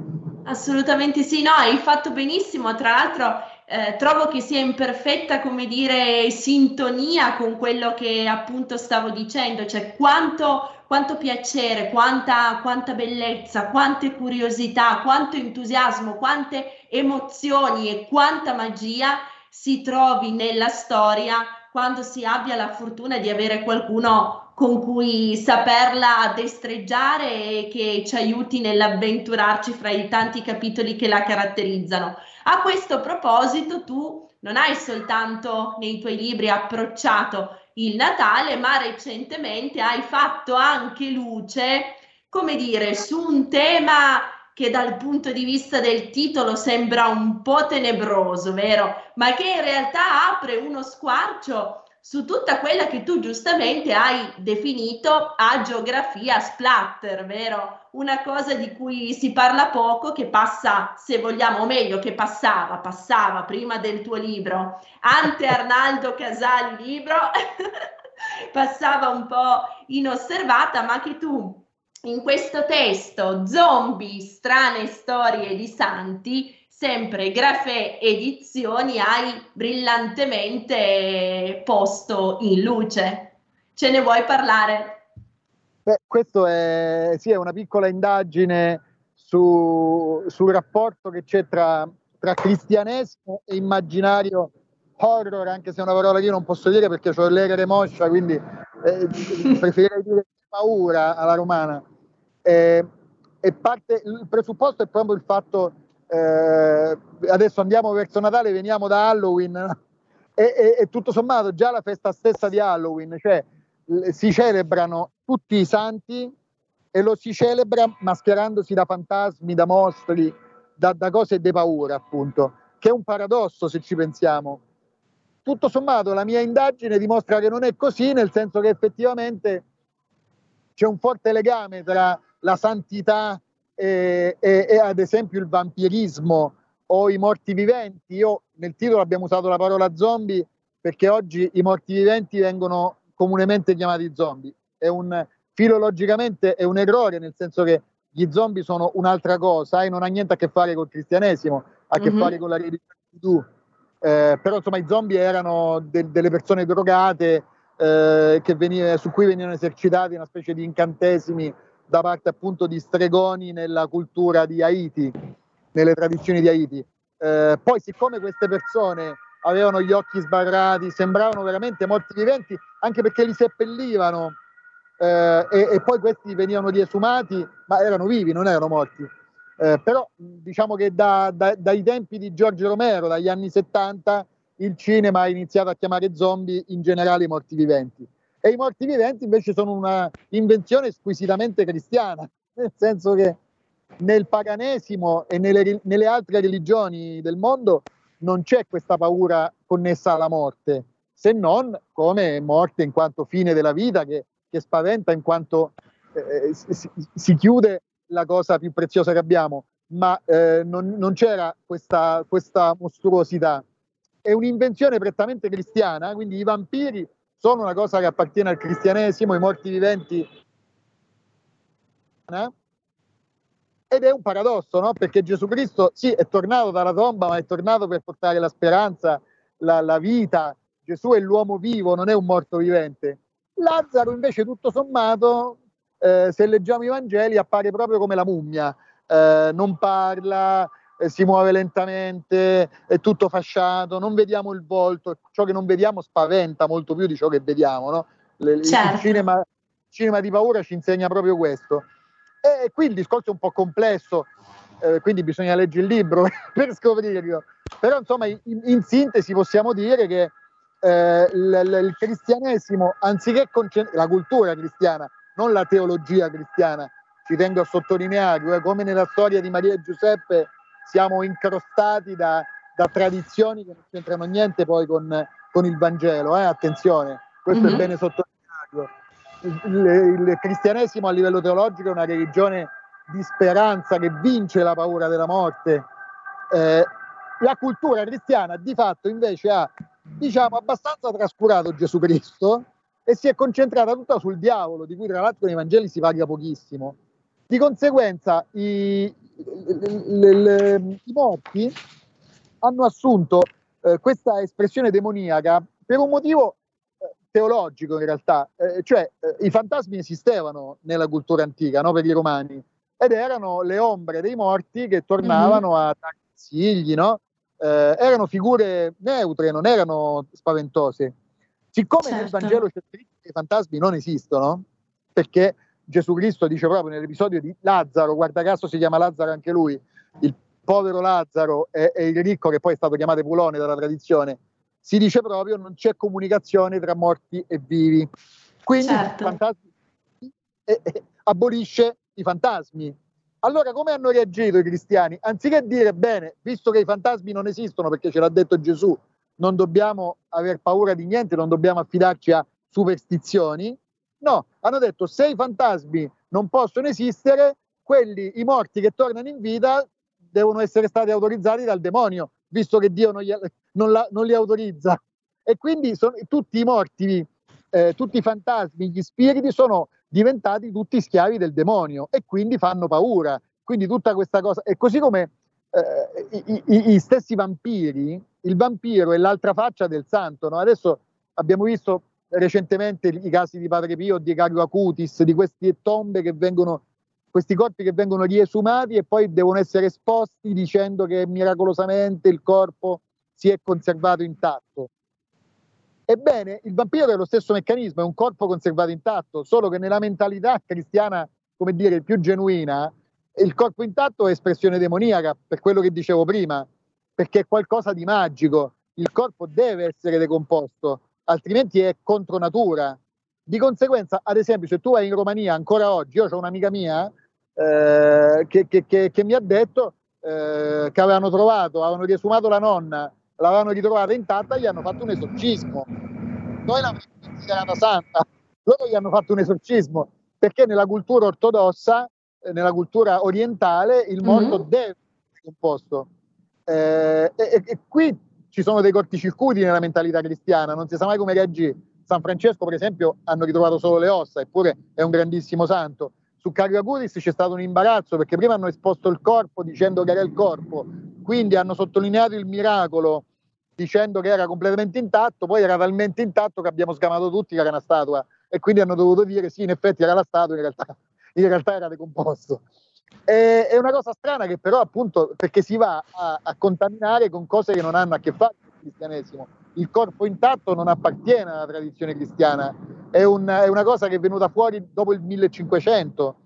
Assolutamente sì, no, hai fatto benissimo. Tra l'altro, eh, trovo che sia in perfetta, come dire, sintonia con quello che appunto stavo dicendo, cioè quanto, quanto piacere, quanta, quanta bellezza, quante curiosità, quanto entusiasmo, quante emozioni e quanta magia si trovi nella storia quando si abbia la fortuna di avere qualcuno con cui saperla destreggiare e che ci aiuti nell'avventurarci fra i tanti capitoli che la caratterizzano. A questo proposito, tu non hai soltanto nei tuoi libri approcciato il Natale, ma recentemente hai fatto anche luce, come dire, su un tema che dal punto di vista del titolo sembra un po' tenebroso, vero? Ma che in realtà apre uno squarcio su tutta quella che tu giustamente hai definito agiografia splatter, vero? Una cosa di cui si parla poco, che passa, se vogliamo, o meglio, che passava, passava prima del tuo libro, ante Arnaldo Casali libro, [LAUGHS] passava un po' inosservata, ma che tu in questo testo zombie, strane storie di santi, sempre Grafè Edizioni hai brillantemente posto in luce. Ce ne vuoi parlare? Beh, questo è, sì, è una piccola indagine su, sul rapporto che c'è tra, tra cristianesimo e immaginario horror, anche se è una parola che io non posso dire perché ho l'ere moscia, quindi eh, preferirei dire paura alla romana. Eh, e parte, il presupposto è proprio il fatto, eh, adesso andiamo verso Natale, veniamo da Halloween, [LAUGHS] e, e, e, tutto sommato già la festa stessa di Halloween, cioè si celebrano tutti i santi e lo si celebra mascherandosi da fantasmi, da mostri, da, da cose di paura, appunto, che è un paradosso se ci pensiamo. Tutto sommato la mia indagine dimostra che non è così, nel senso che effettivamente c'è un forte legame tra la santità e, e, e, ad esempio il vampirismo o i morti viventi. Io nel titolo abbiamo usato la parola zombie perché oggi i morti viventi vengono comunemente chiamati zombie. È un, filologicamente è un errore, nel senso che gli zombie sono un'altra cosa e non ha niente a che fare col cristianesimo, ha a che mm-hmm. fare con la religione voodoo. Eh, però insomma i zombie erano de- delle persone drogate eh, veniva, su cui venivano esercitati una specie di incantesimi da parte appunto di stregoni nella cultura di Haiti, nelle tradizioni di Haiti. Eh, poi, siccome queste persone avevano gli occhi sbarrati, sembravano veramente morti viventi, anche perché li seppellivano eh, e, e, poi questi venivano riesumati, ma erano vivi, non erano morti. Eh, però diciamo che da, da, dai tempi di Giorgio Romero, dagli anni 70, il cinema ha iniziato a chiamare zombie in generale i morti viventi e i morti viventi invece sono una invenzione squisitamente cristiana, [LAUGHS] nel senso che nel paganesimo e nelle, nelle altre religioni del mondo non c'è questa paura connessa alla morte, se non come morte in quanto fine della vita che, che spaventa in quanto eh, si, si, chiude la cosa più preziosa che abbiamo, ma eh, non, non, c'era questa, questa mostruosità. È un'invenzione prettamente cristiana, quindi i vampiri sono una cosa che appartiene al cristianesimo, i morti viventi. Eh? Ed è un paradosso, no? Perché Gesù Cristo, sì, è tornato dalla tomba, ma è tornato per portare la speranza, la, la vita. Gesù è l'uomo vivo, non è un morto vivente. Lazzaro, invece, tutto sommato, eh, se leggiamo i Vangeli, appare proprio come la mummia. Eh, non parla, eh, si muove lentamente, è tutto fasciato, non vediamo il volto, ciò che non vediamo spaventa molto più di ciò che vediamo. No? Le, certo. il, cinema, il, cinema, di paura ci insegna proprio questo. E qui il discorso è un po' complesso, eh, quindi bisogna leggere il libro [LAUGHS] per scoprirlo. Però insomma, in, in sintesi possiamo dire che eh, il, il, cristianesimo, anziché concentrare la cultura cristiana, non la teologia cristiana, ci tengo a sottolinearlo, eh, come nella storia di Maria e Giuseppe siamo incrostati da, da tradizioni che non c'entrano niente poi con, con il Vangelo, eh? attenzione, questo mm-hmm. è bene sottolinearlo. Il, il, il cristianesimo a livello teologico è una religione di speranza che vince la paura della morte. Eh, la cultura cristiana di fatto invece ha diciamo abbastanza trascurato Gesù Cristo e si è concentrata tutta sul diavolo, di cui tra l'altro nei Vangeli si parla pochissimo. Di conseguenza i, le, le, i morti hanno assunto eh, questa espressione demoniaca per un motivo eh, teologico in realtà, eh, cioè eh, i fantasmi esistevano nella cultura antica no, per i romani ed erano le ombre dei morti che tornavano mm-hmm. a dare consigli, no? Eh, erano figure neutre, non erano spaventose. Siccome certo. nel Vangelo c'è scritto che i fantasmi non esistono, perché Gesù Cristo dice proprio nell'episodio di Lazzaro, guarda caso si chiama Lazzaro anche lui, il povero Lazzaro e, e il ricco che poi è stato chiamato Pulone dalla tradizione, si dice proprio non c'è comunicazione tra morti e vivi. Quindi certo. fantasmi, eh, eh, abolisce i fantasmi. Allora come hanno reagito i cristiani? Anziché dire bene, visto che i fantasmi non esistono perché ce l'ha detto Gesù, non dobbiamo aver paura di niente, non dobbiamo affidarci a superstizioni, No, hanno detto se i fantasmi non possono esistere, quelli, i morti che tornano in vita devono essere stati autorizzati dal demonio, visto che Dio non, gli, non, la, non li autorizza. E quindi sono, tutti i morti eh, tutti i fantasmi, gli spiriti sono diventati tutti schiavi del demonio e quindi fanno paura. Quindi tutta questa cosa, e così come eh, i, i, i, stessi vampiri, il vampiro è l'altra faccia del santo. No? Adesso abbiamo visto recentemente i casi di Padre Pio, di Carlo Acutis, di queste tombe che vengono, questi corpi che vengono riesumati e poi devono essere esposti dicendo che miracolosamente il corpo si è conservato intatto. Ebbene, il vampiro è lo stesso meccanismo, è un corpo conservato intatto, solo che nella mentalità cristiana, come dire, più genuina, il corpo intatto è espressione demoniaca, per quello che dicevo prima, perché è qualcosa di magico. Il corpo deve essere decomposto, altrimenti è contro natura. Di conseguenza, ad esempio, se tu vai in Romania ancora oggi, io ho un'amica mia eh, che, che, che, che, mi ha detto eh, che avevano trovato, avevano riesumato la nonna l'avevano ritrovata intatta, gli hanno fatto un esorcismo. Noi l'abbiamo considerata santa, loro gli hanno fatto un esorcismo perché nella cultura ortodossa, eh, nella cultura orientale, il morto mm-hmm. deve essere composto. Eh, e, e, qui ci sono dei corticircuiti nella mentalità cristiana, non si sa mai come reagire. San Francesco, per esempio, hanno ritrovato solo le ossa, eppure è un grandissimo santo. Su Carlo Acutis c'è stato un imbarazzo perché prima hanno esposto il corpo dicendo che era il corpo, quindi hanno sottolineato il miracolo dicendo che era completamente intatto, poi era talmente intatto che abbiamo scamato tutti che era una statua e quindi hanno dovuto dire sì, in effetti era la statua, in realtà, in realtà era decomposto. E, è una cosa strana che però appunto perché si va a, a, contaminare con cose che non hanno a che fare con il cristianesimo. Il corpo intatto non appartiene alla tradizione cristiana, è, un, è una cosa che è venuta fuori dopo il 1500,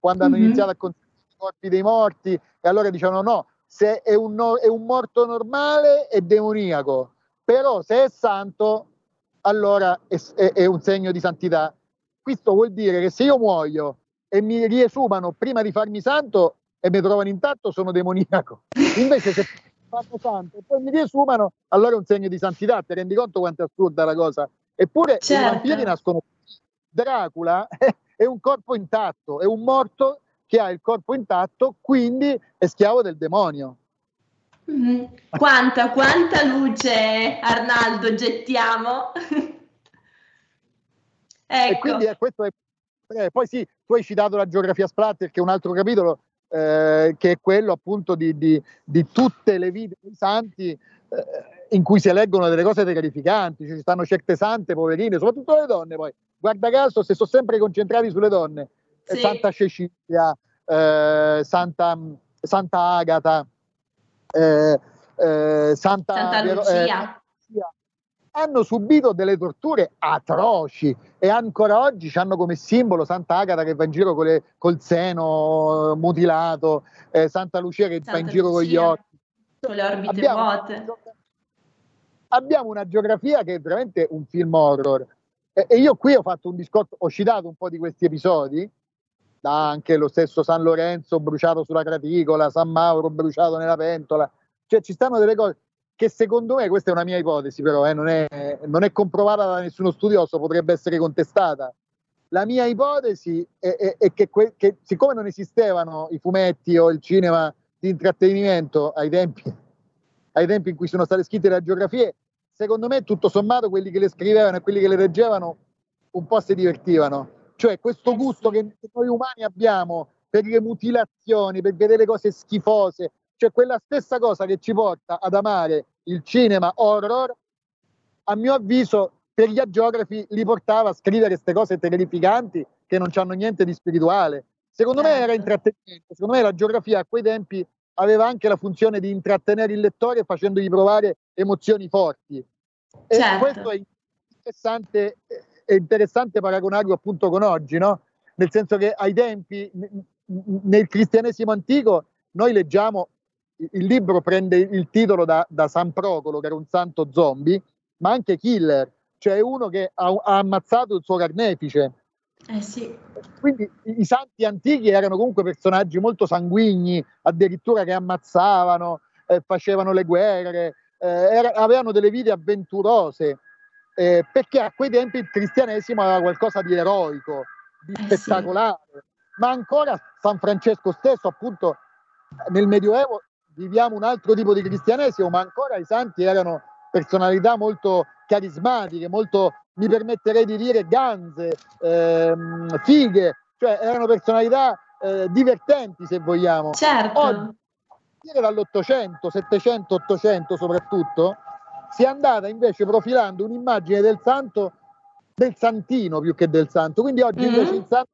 quando mm-hmm. hanno iniziato a considerare i corpi dei morti e allora dicevano no, se è un, è un morto normale è demoniaco, però se è santo allora è, è, è, un segno di santità. Questo vuol dire che se io muoio e mi riesumano prima di farmi santo e mi trovano intatto, sono demoniaco. Invece se [LAUGHS] fanno santo e poi mi riesumano, allora è un segno di santità. Ti rendi conto quanto è assurda la cosa? Eppure certo. i vampiri nascono. Dracula [LAUGHS] è un corpo intatto, è un morto che ha il corpo intatto, quindi è schiavo del demonio. Mm, quanta, quanta luce, Arnaldo, gettiamo. ecco. [LAUGHS] E quindi eh, questo è, eh, poi sì, tu hai citato la geografia splatter, che è un altro capitolo, eh, che è quello appunto di, di, di, tutte le vite dei santi eh, in cui si eleggono delle cose terrificanti, ci stanno certe sante, poverine, soprattutto le donne poi. Guarda caso, se sono sempre concentrati sulle donne, sì. Santa Cecilia, eh, Santa, Santa Agata, eh, eh, Santa, Santa Lucia. Hanno subito delle torture atroci e ancora oggi hanno come simbolo Santa Agata che va in giro con le, col seno mutilato, eh, Santa Lucia che Santa va in giro Lucia, con gli occhi. Con le orbite abbiamo, vuote. Abbiamo una geografia che è veramente un film horror. E, e io qui ho fatto un discorso, ho citato un po' di questi episodi, da anche lo stesso San Lorenzo bruciato sulla graticola, San Mauro bruciato nella pentola, cioè ci stanno delle cose che secondo me, questa è una mia ipotesi però, eh, non, è, non, è, comprovata da nessuno studioso, potrebbe essere contestata. La mia ipotesi è, è, è che, que, che, siccome non esistevano i fumetti o il cinema di intrattenimento ai tempi, ai tempi in cui sono state scritte le geografie, secondo me tutto sommato quelli che le scrivevano e quelli che le leggevano un po' si divertivano cioè questo gusto che noi umani abbiamo per le mutilazioni, per vedere cose schifose, cioè quella stessa cosa che ci porta ad amare il cinema horror, a mio avviso per gli agiografi li portava a scrivere queste cose terrificanti che non hanno niente di spirituale. Secondo me era certo. intrattenimento, secondo me la geografia a quei tempi aveva anche la funzione di intrattenere il lettore facendogli provare emozioni forti. E certo. questo è interessante è interessante paragonarlo appunto con oggi, no? Nel senso che ai tempi, nel cristianesimo antico, noi leggiamo, il libro prende il titolo da, da San Procolo, che era un santo zombie, ma anche killer, cioè uno che ha, ha ammazzato il suo carnefice. Eh sì. Quindi i, santi antichi erano comunque personaggi molto sanguigni, addirittura che ammazzavano, eh, facevano le guerre, eh, era, avevano delle vite avventurose eh, perché a quei tempi il cristianesimo aveva qualcosa di eroico, di eh spettacolare, sì. ma ancora San Francesco stesso, appunto, nel Medioevo viviamo un altro tipo di cristianesimo, ma ancora i santi erano personalità molto carismatiche, molto mi permetterei di dire ganze, ehm, fighe, cioè erano personalità eh, divertenti se vogliamo. Certo. Oggi, dall'Ottocento, Settecento, Ottocento soprattutto, si è andata invece profilando un'immagine del santo, del santino più che del santo. Quindi oggi mm-hmm. invece il santo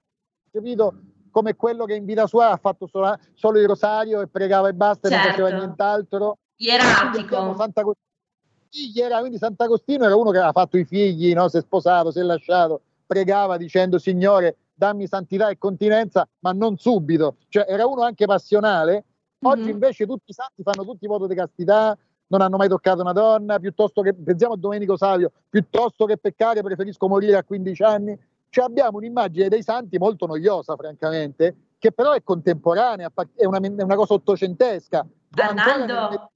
è capito come quello che in vita sua ha fatto solo, solo il rosario e pregava e basta certo. e non faceva certo. nient'altro. Ieratico. Santa era, quindi Sant'Agostino era uno che aveva fatto i figli, no? si è sposato, si è lasciato, pregava dicendo Signore dammi santità e continenza, ma non subito. Cioè era uno anche passionale. Oggi mm-hmm. invece tutti i santi fanno tutti voto di castità, non hanno mai toccato una donna, piuttosto che, pensiamo a Domenico Savio, piuttosto che peccare preferisco morire a 15 anni. Cioè abbiamo un'immagine dei santi molto noiosa, francamente, che però è contemporanea, è una, è una cosa ottocentesca. Arnaldo,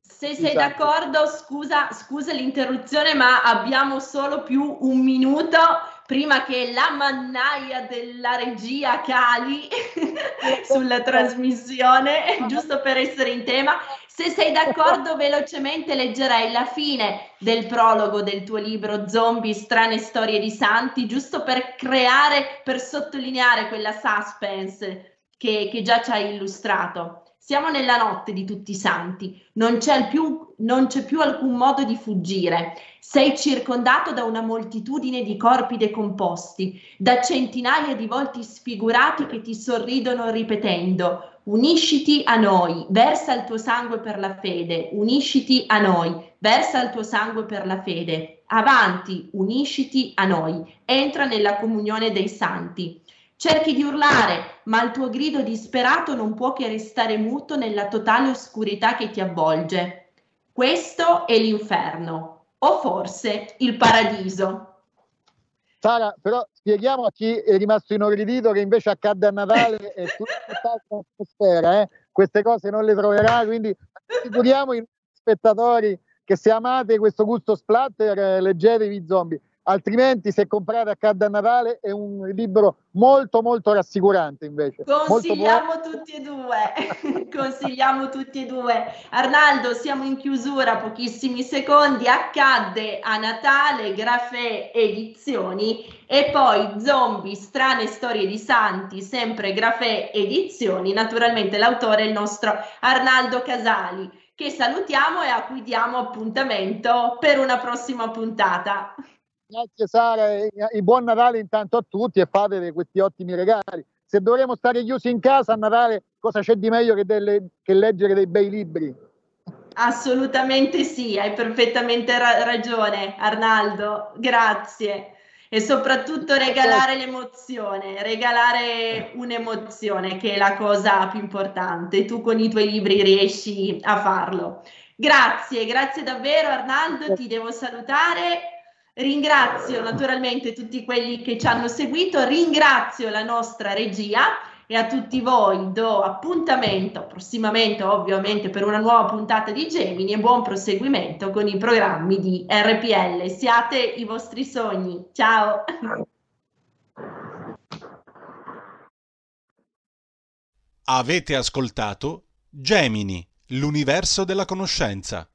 se sei esatto. d'accordo, scusa, scusa l'interruzione, ma abbiamo solo più un minuto prima che la mannaia della regia cali [LAUGHS] sulla trasmissione, giusto per essere in tema. Se sei d'accordo, velocemente leggerei la fine del prologo del tuo libro Zombie, strane storie di santi, giusto per creare, per sottolineare quella suspense che, che già ci hai illustrato. Siamo nella notte di tutti i santi, non c'è, più, non c'è più alcun modo di fuggire. Sei circondato da una moltitudine di corpi decomposti, da centinaia di volti sfigurati che ti sorridono ripetendo unisciti a noi, versa il tuo sangue per la fede, unisciti a noi, versa il tuo sangue per la fede, avanti, unisciti a noi, entra nella comunione dei santi. Cerchi di urlare, ma il tuo grido disperato non può che restare muto nella totale oscurità che ti avvolge. Questo è l'inferno, o forse il paradiso. Sara, però spieghiamo a chi è rimasto inorridito che invece accadde a Natale [LAUGHS] e tutta questa atmosfera, eh? queste cose non le troverà, quindi assicuriamo i spettatori che se amate questo gusto splatter, eh, leggetevi zombie altrimenti se comprare a Natale è un libro molto molto rassicurante invece. Consigliamo tutti e due, [LAUGHS] consigliamo tutti e due. Arnaldo, siamo in chiusura, pochissimi secondi, accadde a Natale, Grafè Edizioni e poi Zombie, strane storie di santi, sempre Grafè Edizioni, naturalmente l'autore è il nostro Arnaldo Casali, che salutiamo e a cui diamo appuntamento per una prossima puntata. Grazie Sara e buon Natale intanto a tutti e fate questi ottimi regali. Se dovremo stare chiusi in casa a Natale, cosa c'è di meglio che, delle, che leggere dei bei libri? Assolutamente sì, hai perfettamente ra- ragione Arnaldo, grazie. E soprattutto regalare l'emozione, regalare un'emozione che è la cosa più importante. Tu con i tuoi libri riesci a farlo. Grazie, grazie davvero Arnaldo, ti devo salutare Ringrazio naturalmente tutti quelli che ci hanno seguito, ringrazio la nostra regia e a tutti voi do appuntamento prossimamente ovviamente per una nuova puntata di Gemini e buon proseguimento con i programmi di RPL. Siate i vostri sogni. Ciao. Avete ascoltato Gemini, l'universo della conoscenza